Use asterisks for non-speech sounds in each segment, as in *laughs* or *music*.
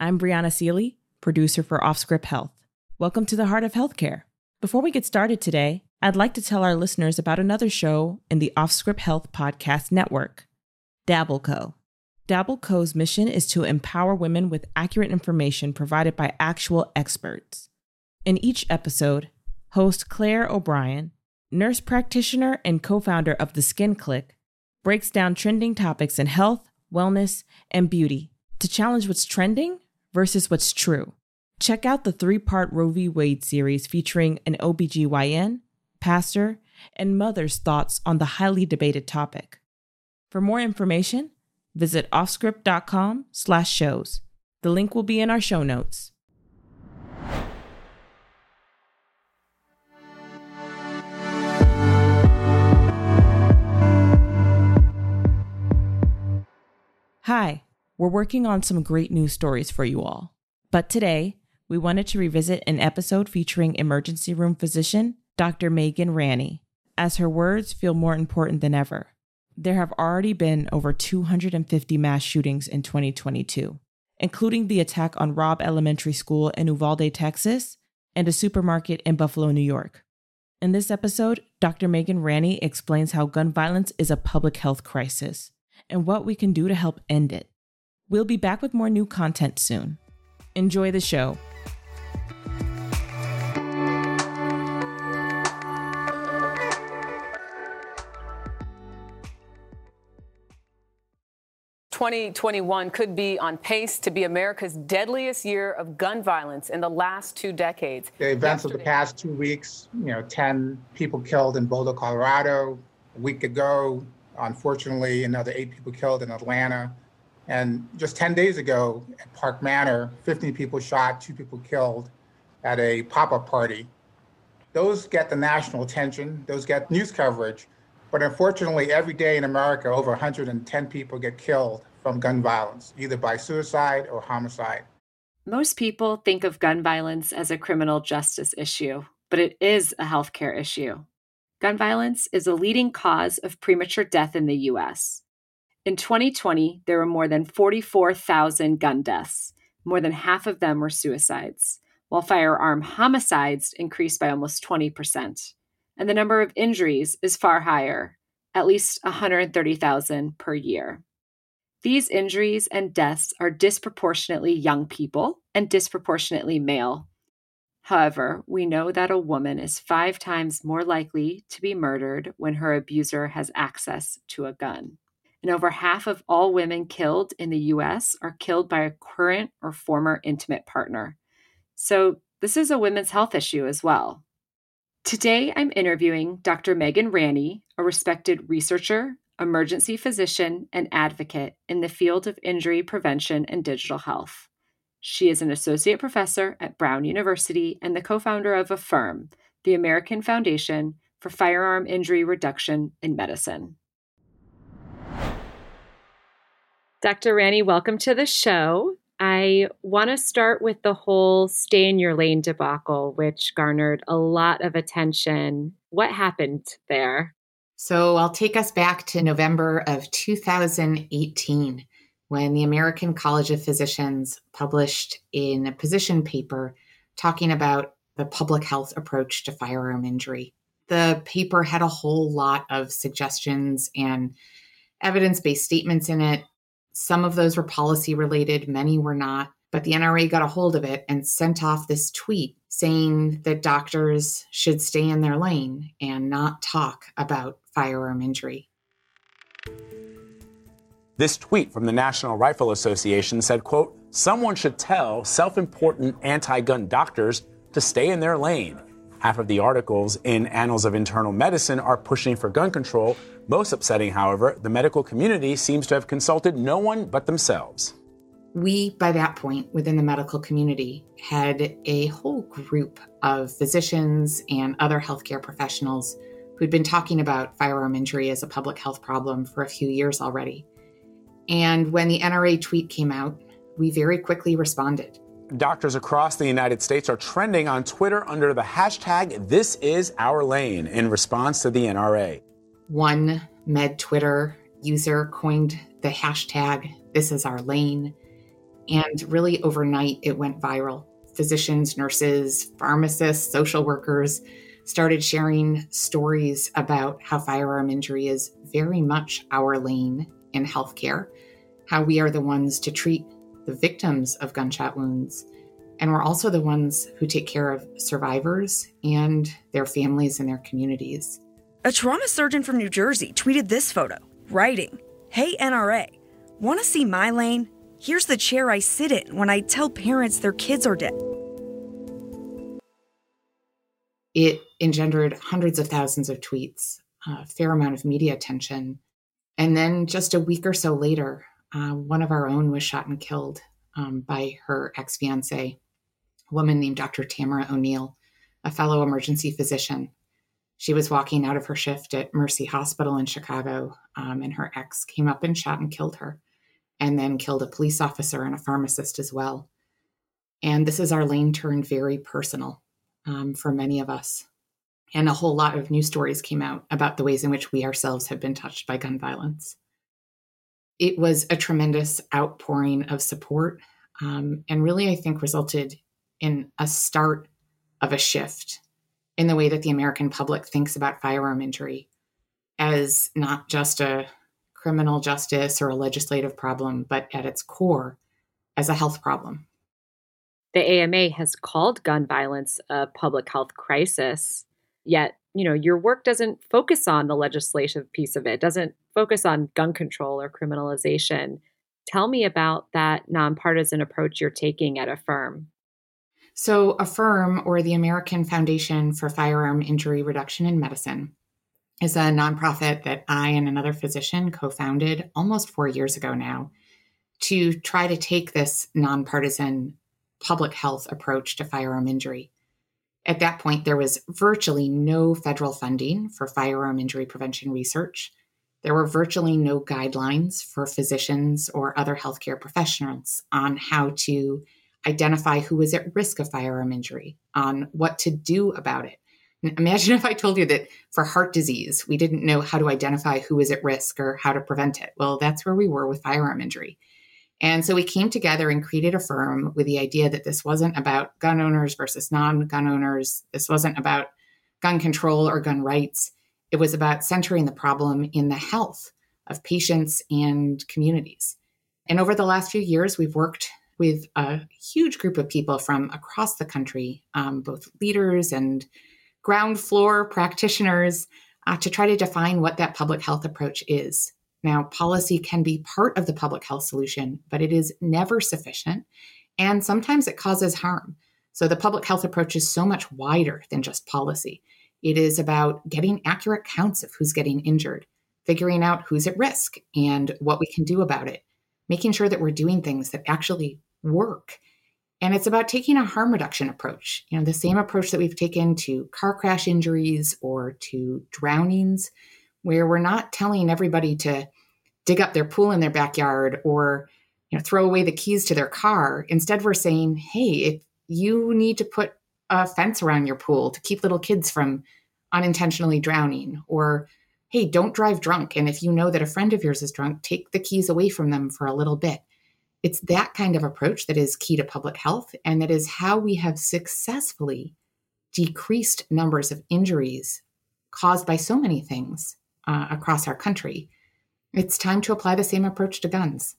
I'm Brianna Seely, producer for OffScrip Health. Welcome to the Heart of Healthcare. Before we get started today, I'd like to tell our listeners about another show in the OffScrip Health Podcast Network, DabbleCo. DabbleCo's mission is to empower women with accurate information provided by actual experts. In each episode, host Claire O'Brien, nurse practitioner and co founder of The Skin Click, breaks down trending topics in health, wellness, and beauty to challenge what's trending versus what's true. Check out the three part Roe v. Wade series featuring an OBGYN pastor, and mother's thoughts on the highly debated topic. For more information, visit offscrip.com slash shows. The link will be in our show notes. Hi, we're working on some great news stories for you all. But today, we wanted to revisit an episode featuring emergency room physician Dr. Megan Ranney, as her words feel more important than ever. There have already been over 250 mass shootings in 2022, including the attack on Robb Elementary School in Uvalde, Texas, and a supermarket in Buffalo, New York. In this episode, Dr. Megan Ranney explains how gun violence is a public health crisis and what we can do to help end it. We'll be back with more new content soon. Enjoy the show. 2021 could be on pace to be America's deadliest year of gun violence in the last two decades. The events Yesterday. of the past two weeks, you know, 10 people killed in Boulder, Colorado. A week ago, unfortunately, another eight people killed in Atlanta. And just 10 days ago at Park Manor, 15 people shot, two people killed at a pop up party. Those get the national attention, those get news coverage. But unfortunately, every day in America, over 110 people get killed from gun violence, either by suicide or homicide. Most people think of gun violence as a criminal justice issue, but it is a healthcare issue. Gun violence is a leading cause of premature death in the US. In 2020, there were more than 44,000 gun deaths. More than half of them were suicides, while firearm homicides increased by almost 20% and the number of injuries is far higher, at least 130,000 per year. These injuries and deaths are disproportionately young people and disproportionately male. However, we know that a woman is five times more likely to be murdered when her abuser has access to a gun. And over half of all women killed in the US are killed by a current or former intimate partner. So, this is a women's health issue as well. Today, I'm interviewing Dr. Megan Ranney, a respected researcher, emergency physician, and advocate in the field of injury prevention and digital health. She is an associate professor at Brown University and the co founder of AFFIRM, the American Foundation for Firearm Injury Reduction in Medicine. Dr. Ranney, welcome to the show. I want to start with the whole stay in your lane debacle, which garnered a lot of attention. What happened there? So I'll take us back to November of 2018 when the American College of Physicians published in a position paper talking about the public health approach to firearm injury. The paper had a whole lot of suggestions and evidence based statements in it some of those were policy related, many were not. But the NRA got a hold of it and sent off this tweet saying that doctors should stay in their lane and not talk about firearm injury. This tweet from the National Rifle Association said, quote, someone should tell self-important anti-gun doctors to stay in their lane. Half of the articles in Annals of Internal Medicine are pushing for gun control, most upsetting, however, the medical community seems to have consulted no one but themselves. We, by that point, within the medical community, had a whole group of physicians and other healthcare professionals who'd been talking about firearm injury as a public health problem for a few years already. And when the NRA tweet came out, we very quickly responded. Doctors across the United States are trending on Twitter under the hashtag This Is Our Lane in response to the NRA. One med Twitter user coined the hashtag This Is Our Lane. And really overnight, it went viral. Physicians, nurses, pharmacists, social workers started sharing stories about how firearm injury is very much our lane in healthcare, how we are the ones to treat the victims of gunshot wounds. And we're also the ones who take care of survivors and their families and their communities. A trauma surgeon from New Jersey tweeted this photo, writing, Hey NRA, want to see my lane? Here's the chair I sit in when I tell parents their kids are dead. It engendered hundreds of thousands of tweets, a fair amount of media attention. And then just a week or so later, uh, one of our own was shot and killed um, by her ex fiance, a woman named Dr. Tamara O'Neal, a fellow emergency physician. She was walking out of her shift at Mercy Hospital in Chicago, um, and her ex came up and shot and killed her, and then killed a police officer and a pharmacist as well. And this is our lane turned very personal um, for many of us. And a whole lot of news stories came out about the ways in which we ourselves have been touched by gun violence it was a tremendous outpouring of support um, and really, I think, resulted in a start of a shift in the way that the American public thinks about firearm injury as not just a criminal justice or a legislative problem, but at its core, as a health problem. The AMA has called gun violence a public health crisis, yet, you know, your work doesn't focus on the legislative piece of it, doesn't focus on gun control or criminalization. Tell me about that nonpartisan approach you're taking at AFFIRM. So, AFFIRM, or the American Foundation for Firearm Injury Reduction in Medicine, is a nonprofit that I and another physician co founded almost four years ago now to try to take this nonpartisan public health approach to firearm injury. At that point, there was virtually no federal funding for firearm injury prevention research. There were virtually no guidelines for physicians or other healthcare professionals on how to identify who is at risk of firearm injury, on what to do about it. Imagine *laughs* if I told you that for heart disease, we didn't know how to identify who is at risk or how to prevent it. Well, that's where we were with firearm injury. And so we came together and created AFFIRM with the idea that this wasn't about gun owners versus non gun owners. This wasn't about gun control or gun rights. It was about centering the problem in the health of patients and communities. And over the last few years, we've worked with a huge group of people from across the country, um, both leaders and ground floor practitioners, uh, to try to define what that public health approach is. Now, policy can be part of the public health solution, but it is never sufficient. And sometimes it causes harm. So the public health approach is so much wider than just policy. It is about getting accurate counts of who's getting injured, figuring out who's at risk and what we can do about it, making sure that we're doing things that actually work. And it's about taking a harm reduction approach, you know, the same approach that we've taken to car crash injuries or to drownings, where we're not telling everybody to dig up their pool in their backyard or you know throw away the keys to their car. Instead, we're saying, hey, if you need to put a fence around your pool to keep little kids from unintentionally drowning or hey don't drive drunk and if you know that a friend of yours is drunk take the keys away from them for a little bit it's that kind of approach that is key to public health and that is how we have successfully decreased numbers of injuries caused by so many things uh, across our country it's time to apply the same approach to guns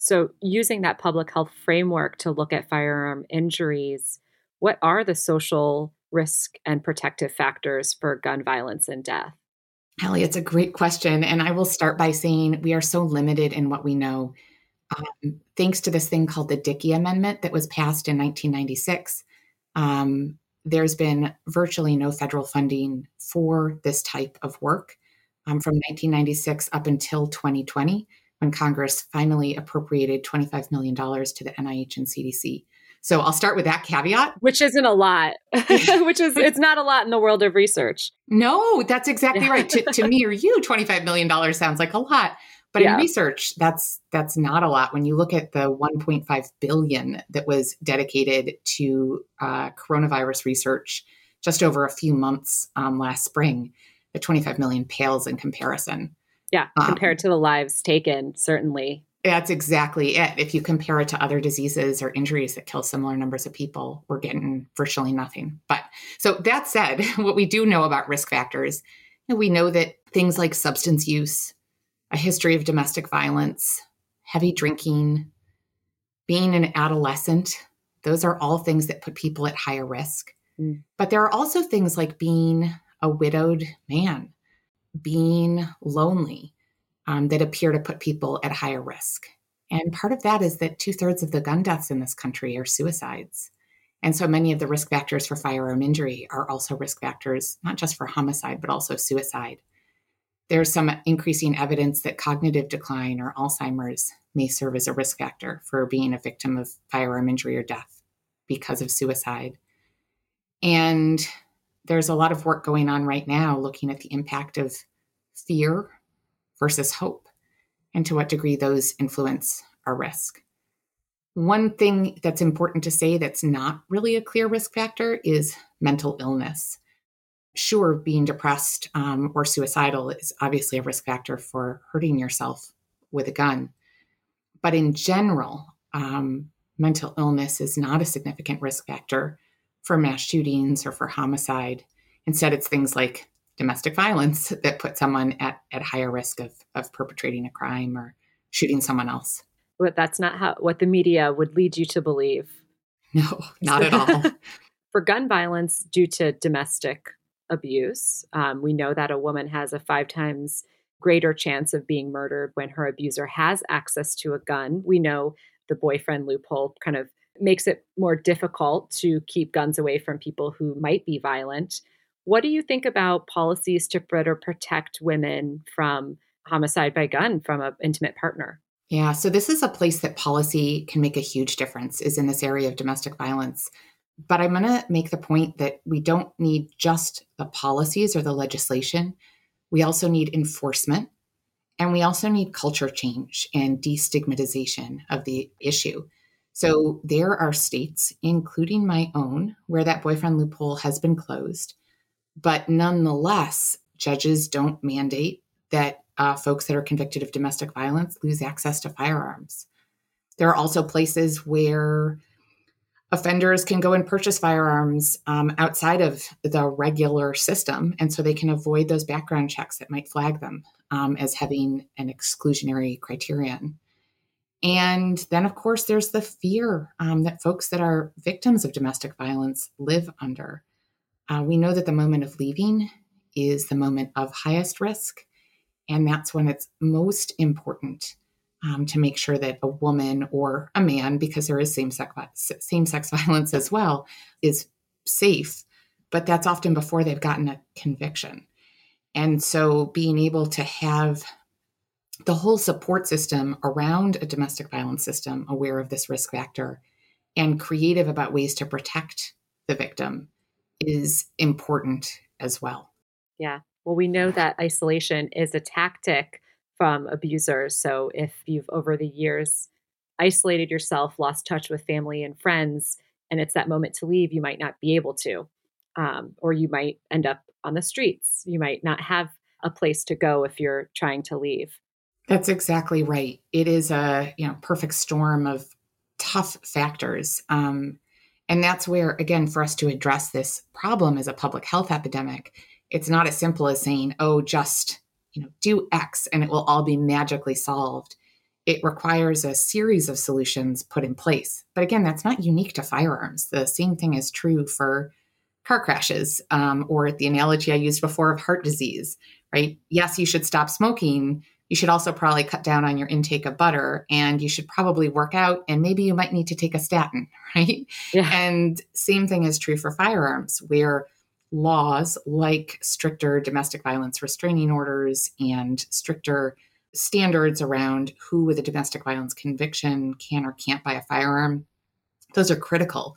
so using that public health framework to look at firearm injuries what are the social risk and protective factors for gun violence and death? Halle, it's a great question. And I will start by saying we are so limited in what we know. Um, thanks to this thing called the Dickey Amendment that was passed in 1996, um, there's been virtually no federal funding for this type of work um, from 1996 up until 2020. when Congress finally appropriated $25 million to the NIH and CDC. So I'll start with that caveat. Which isn't a lot, *laughs* which is, it's not a lot in the world of research. No, that's exactly right. to, to me or you, $25 million sounds like a lot. But yeah. in research, that's that's not a lot. When you look at the 1.5 billion that was dedicated to uh, coronavirus research just over a few months um, last spring, the 25 million pales in comparison. Yeah, um, compared um, to the lives taken, certainly. That's exactly it. If you compare it to other diseases or injuries that kill similar numbers of people, we're getting virtually nothing. But so that said, *laughs* what we do know about risk factors, we know that things like substance use, a history of domestic violence, heavy drinking, being an adolescent, those are all things that put people at higher risk. Mm. But there are also things like being a widowed man, being lonely, um, that appear to put people at higher risk. And part of that is that two thirds of the gun deaths in this country are suicides. And so many of the risk factors for firearm injury are also risk factors, not just for homicide, but also suicide. There's some increasing evidence that cognitive decline or Alzheimer's may serve as a risk factor for being a victim of firearm injury or death because of suicide. And there's a lot of work going on right now looking at the impact of fear versus hope and to what degree those influence our risk. One thing that's important to say that's not really a clear risk factor is mental illness sure, being depressed um, or suicidal is obviously a risk factor for hurting yourself with a gun. But in general, um, mental illness is not a significant risk factor for mass shootings or for homicide. Instead, it's things like domestic violence *laughs* that put someone at, at higher risk of, of perpetrating a crime or shooting someone else. But that's not how what the media would lead you to believe. No, *laughs* not at all. for gun violence due to domestic abuse. Um, we know that a woman has a five times greater chance of being murdered when her abuser has access to a gun. We know the boyfriend loophole kind of makes it more difficult to keep guns away from people who might be violent. What do you think about policies to better protect women from homicide by gun from an intimate partner? Yeah, so this is a place that policy can make a huge difference is in this area of domestic violence. But I'm going to make the point that we don't need just the policies or the legislation. We also need enforcement. And we also need culture change and destigmatization of the issue. So there are states, including my own, where that boyfriend loophole has been closed. But nonetheless, judges don't mandate that uh, folks that are convicted of domestic violence lose access to firearms. There are also places where offenders can go and purchase firearms um, outside of the regular system. And so they can avoid those background checks that might flag them um, as having an exclusionary criterion. And then, of course, there's the fear um, that folks that are victims of domestic violence live under. Uh, we know that the moment of leaving is the moment of highest risk, and that's when it's most important um, to make sure that a woman or a man, because there is same sex same sex *laughs* violence as well, is safe. But that's often before they've gotten a conviction, and so being able to have the whole support system around a domestic violence system aware of this risk factor and creative about ways to protect the victim is important as well. Yeah. Well, we know that isolation is a tactic from abusers. So if you've over the years isolated yourself, lost touch with family and friends, and it's that moment to leave, you might not be able to. Um, or you might end up on the streets. You might not have a place to go if you're trying to leave. That's exactly right. It is a you know perfect storm of tough factors. Um, and that's where, again, for us to address this problem as a public health epidemic, it's not as simple as saying, oh, just you know, do X and it will all be magically solved. It requires a series of solutions put in place. But again, that's not unique to firearms. The same thing is true for car crashes um, or the analogy I used before of heart disease, right? Yes, you should stop smoking. You should also probably cut down on your intake of butter and you should probably work out and maybe you might need to take a statin, *laughs* right? Yeah. And same thing is true for firearms, where laws like stricter domestic violence restraining orders and stricter standards around who with a domestic violence conviction can or can't buy a firearm. Those are critical,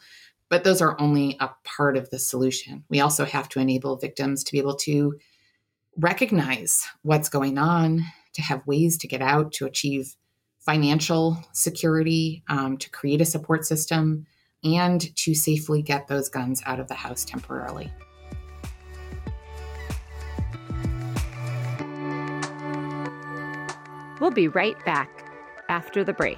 but those are only a part of the solution. We also have to enable victims to be able to recognize what's going on, to have ways to get out, to achieve financial security, um, to create a support system, and to safely get those guns out of the house temporarily. We'll be right back after the break.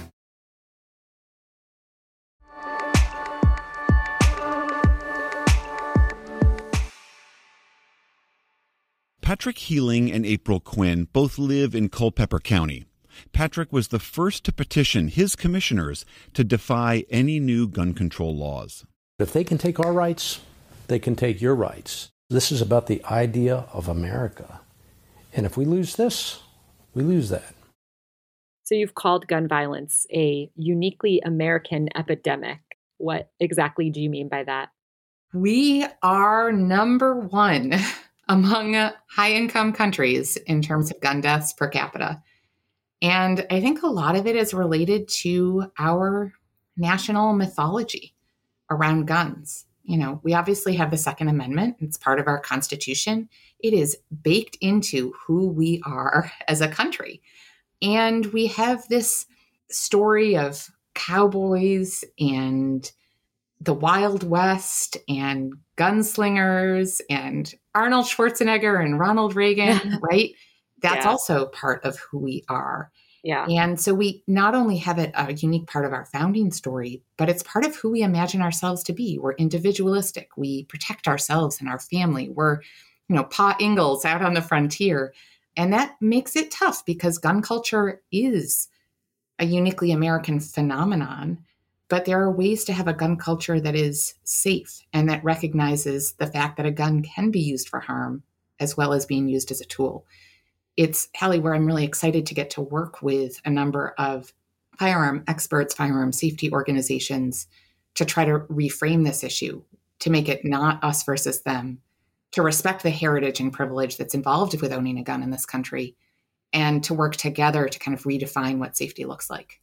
Patrick Healing and April Quinn both live in Culpeper County. Patrick was the first to petition his commissioners to defy any new gun control laws. If they can take our rights, they can take your rights. This is about the idea of America. And if we lose this, we lose that. So you've called gun violence a uniquely American epidemic. What exactly do you mean by that? We are number one *laughs* among high income countries in terms of gun deaths per capita. And I think a lot of it is related to our national mythology around guns. You know, we obviously have the Second Amendment, it's part of our Constitution. It is baked into who we are *laughs* as a country. And we have this story of cowboys and the Wild West and gunslingers and Arnold Schwarzenegger and Ronald Reagan, *laughs* right? That's yeah. also part of who we are. Yeah. And so we not only have it a unique part of our founding story, but it's part of who we imagine ourselves to be. We're individualistic. We protect ourselves and our family. We're, you know, Pa Ingalls out on the frontier. And that makes it tough because gun culture is a uniquely American phenomenon. But there are ways to have a gun culture that is safe and that recognizes the fact that a gun can be used for harm as well as being used as a tool. It's Halle where I'm really excited to get to work with a number of firearm experts, firearm safety organizations to try to reframe this issue, to make it not us versus them, to respect the heritage and privilege that's involved with owning a gun in this country, and to work together to kind of redefine what safety looks like.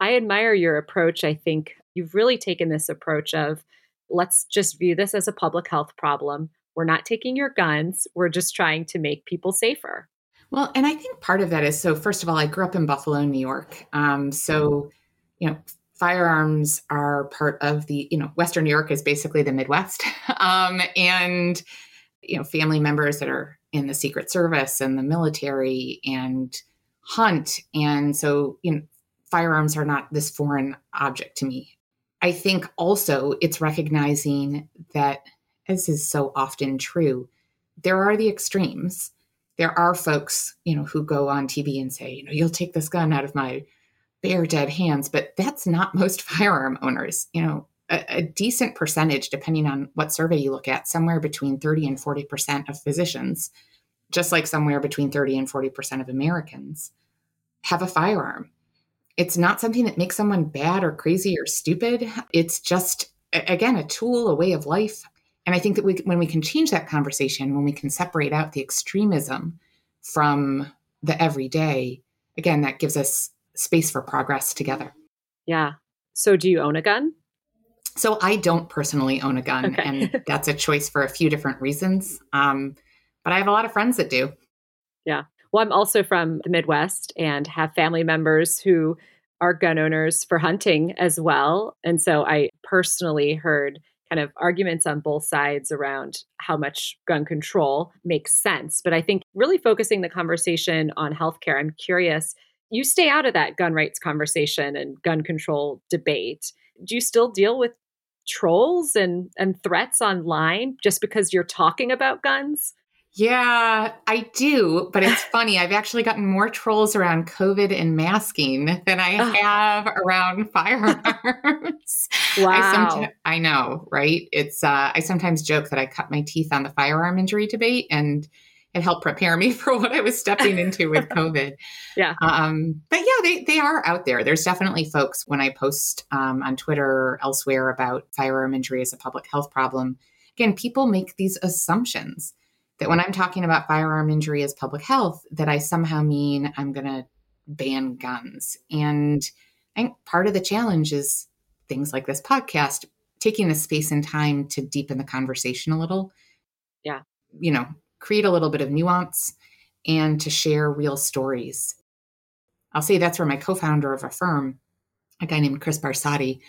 I admire your approach. I think you've really taken this approach of let's just view this as a public health problem. We're not taking your guns, we're just trying to make people safer. Well, and I think part of that is so, first of all, I grew up in Buffalo, New York. Um, so, you know, firearms are part of the, you know, Western New York is basically the Midwest. *laughs* Um, and, you know, family members that are in the Secret Service and the military and hunt. And so, you know, firearms are not this foreign object to me. I think also it's recognizing that, as is so often true, there are the extremes. There are folks, you know, who go on TV and say, you know, you'll take this gun out of my bare dead hands, but that's not most *laughs* firearm owners. You know, a, a, decent percentage, depending on what survey you look at, somewhere between 30 and 40% of physicians, just like somewhere between 30 and 40% of Americans, have a firearm. It's not something that makes someone bad or crazy or stupid. It's just, again, a tool, a way of life. And I think that we, when we can change that conversation, when we can separate out the extremism from the everyday, again, that gives us space for progress together. Yeah. So, do you own a gun? So, I don't personally own a gun, okay. and *laughs* that's a choice for a few different reasons. Um, but I have a lot of friends that do. Yeah. Well, I'm also from the Midwest and have family members who are gun owners for hunting as well. And so I personally heard kind of arguments on both sides around how much gun control makes sense. But I think really focusing the conversation on healthcare, I'm curious, you stay out of that gun rights conversation and gun control debate. Do you still deal with trolls and, and threats online just because you're talking about guns? Yeah, I do. But it's funny. I've actually gotten more trolls around COVID and masking than I have around *laughs* firearms. Wow. I, I know, right? It's, uh, I sometimes joke that I cut my teeth on the firearm injury debate and it helped prepare me *laughs* for what I was stepping into with *laughs* COVID. yeah. Um, but yeah, they, they are out there. There's definitely folks when I post um, on Twitter or elsewhere about firearm injury as a public health problem. Again, people make these assumptions that when I'm talking about firearm injury as public health, that I somehow mean I'm going to ban guns. And I think part of the challenge is things like this podcast, taking the space and time to deepen the conversation a little. Yeah. You know, create a little bit of nuance and to share real stories. I'll say that's where my co founder of AFFIRM, a guy named Chris Barsotti,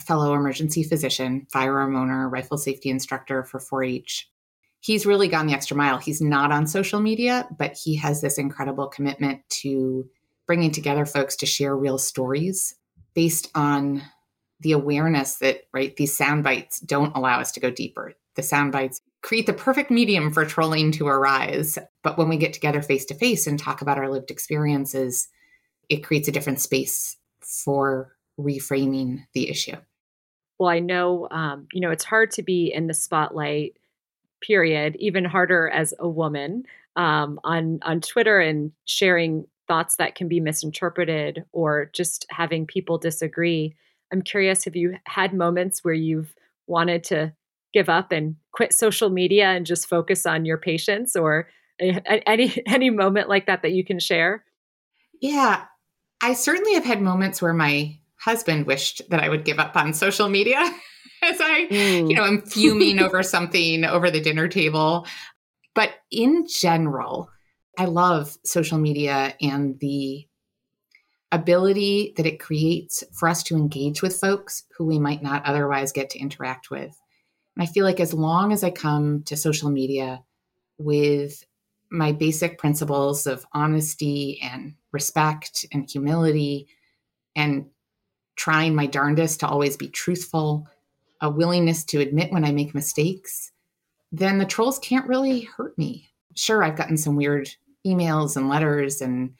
fellow emergency physician, firearm owner, rifle safety instructor for 4 H, he's really gone the extra mile. He's not on social media, but he has this incredible commitment to bringing together folks to share real stories based on the awareness that right these sound bites don't allow us to go deeper. The sound bites create the perfect medium for trolling to arise, but when we get together face to face and talk about our lived experiences, it creates a different space for reframing the issue. Well, I know, um, you know, it's hard to be in the spotlight period, even harder as a woman um, on on Twitter and sharing thoughts that can be misinterpreted or just having people disagree. I'm curious, have you had moments where you've wanted to give up and quit social media and just focus on your patients or any *laughs* any moment like that that you can share? Yeah, I certainly have had moments where my husband wished that I would give up on social media. *laughs* *laughs* as I, mm. you know, I'm fuming *laughs* over something over the dinner table. But in general, I love social media and the ability that it creates for us to engage with folks who we might not otherwise get to interact with. And I feel like as long as I come to social media with my basic principles of honesty and respect and humility and trying my darndest to always be truthful a willingness to admit when I make mistakes, then the trolls can't really hurt me. Sure, I've gotten some weird emails and letters and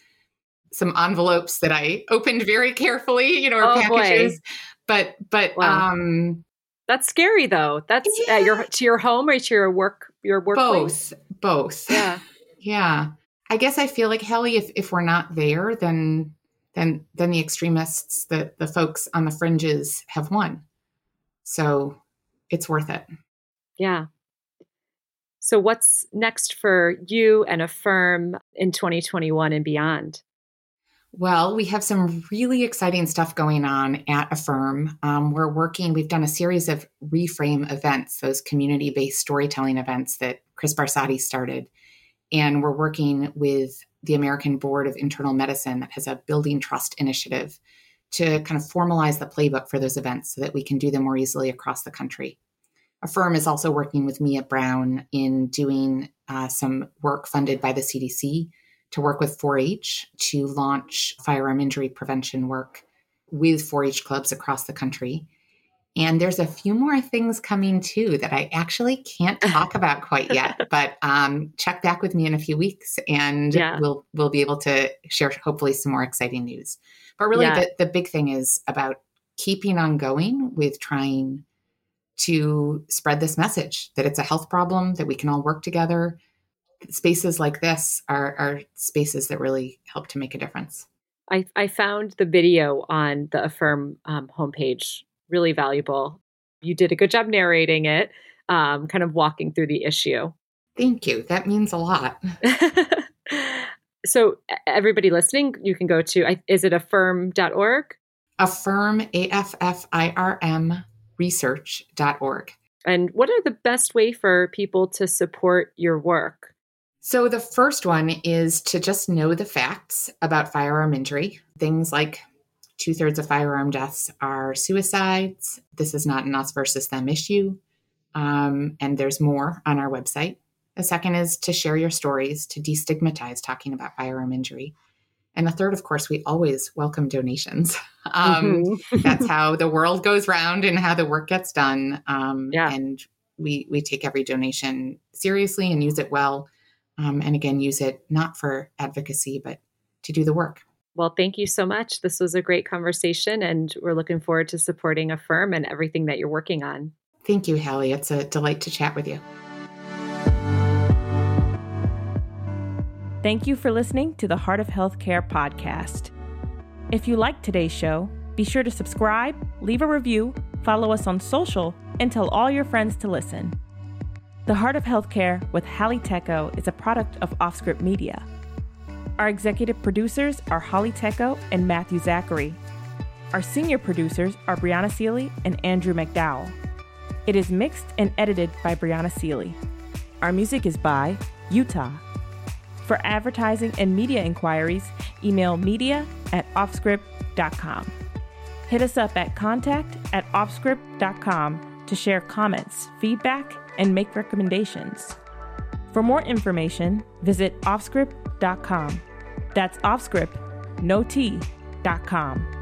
some envelopes that I opened very carefully, you know, or oh, packages. Boy. But but wow. um that's scary though. That's yeah. your to your home or to your work your workplace. Both. Both. Yeah. *laughs* yeah. I guess I feel like Halle, if if we're not there, then then then the extremists, the the folks on the fringes have won. So it's worth it. Yeah. So, what's next for you and Affirm in 2021 and beyond? Well, we have some really exciting stuff going on at Affirm. Um, we're working, we've done a series of reframe events, those community based storytelling events that Chris Barsotti started. And we're working with the American Board of Internal Medicine that has a building trust initiative to kind of formalize the playbook for those events so that we can do them more easily across the country. AFFIRM is also working with me at Brown in doing uh, some work funded by the CDC to work with 4 H to launch firearm injury prevention work with 4 H clubs across the country. And there's a few more things coming too that I actually can't *laughs* talk about quite yet. But um, check back with me in a few weeks, and yeah. we'll we'll be able to share hopefully some more exciting news. But really, yeah. the, the big thing is about keeping on going with trying to spread this message that it's a health problem that we can all work together. Spaces like this are, are spaces that really help to make a difference. I, I found the video on the Affirm um, homepage really valuable. You did a good job narrating it, um, kind of walking through the issue. Thank you. That means a lot. *laughs* so, everybody listening, you can go to, is it affirm.org? Affirm, A F F I R M, research.org. And what are the best way for people to support your work? So, the first one is to just know the facts about firearm injury. Things like two thirds of firearm deaths are suicides. This is not an us versus them issue. Um, and there's more on our website. The second is to share your stories, to destigmatize talking about firearm injury. And the third, of course, we always welcome donations. *laughs* Um, mm-hmm. *laughs* that's how the world goes round and how the work gets done. Um, yeah. And we, we take every donation seriously and use it well um, and again use it not for advocacy but to do the work well thank you so much. This was a great conversation and we're looking forward to supporting AFFIRM and everything that you're working on. Thank you Halle. It's a delight to chat with you. Thank you for listening to the heart of healthcare podcast. If you liked today's show be sure to subscribe leave a review follow us on social and tell all your friends to listen. The Heart of Healthcare with Halle Tecco is a product of OffScrip Media. Our executive producers are Halle Tecco and Matthew Zachary. Our senior producers are Brianna Seely and Andrew McDowell. It is mixed and edited by Brianna Seely. Our music is by Utah. For advertising and media inquiries, email media at offscrip.com. Hit us up at contact at offscrip.com to share comments, feedback, and make recommendations. For more information, visit offscrip.com. That's offscript, no T, dot com.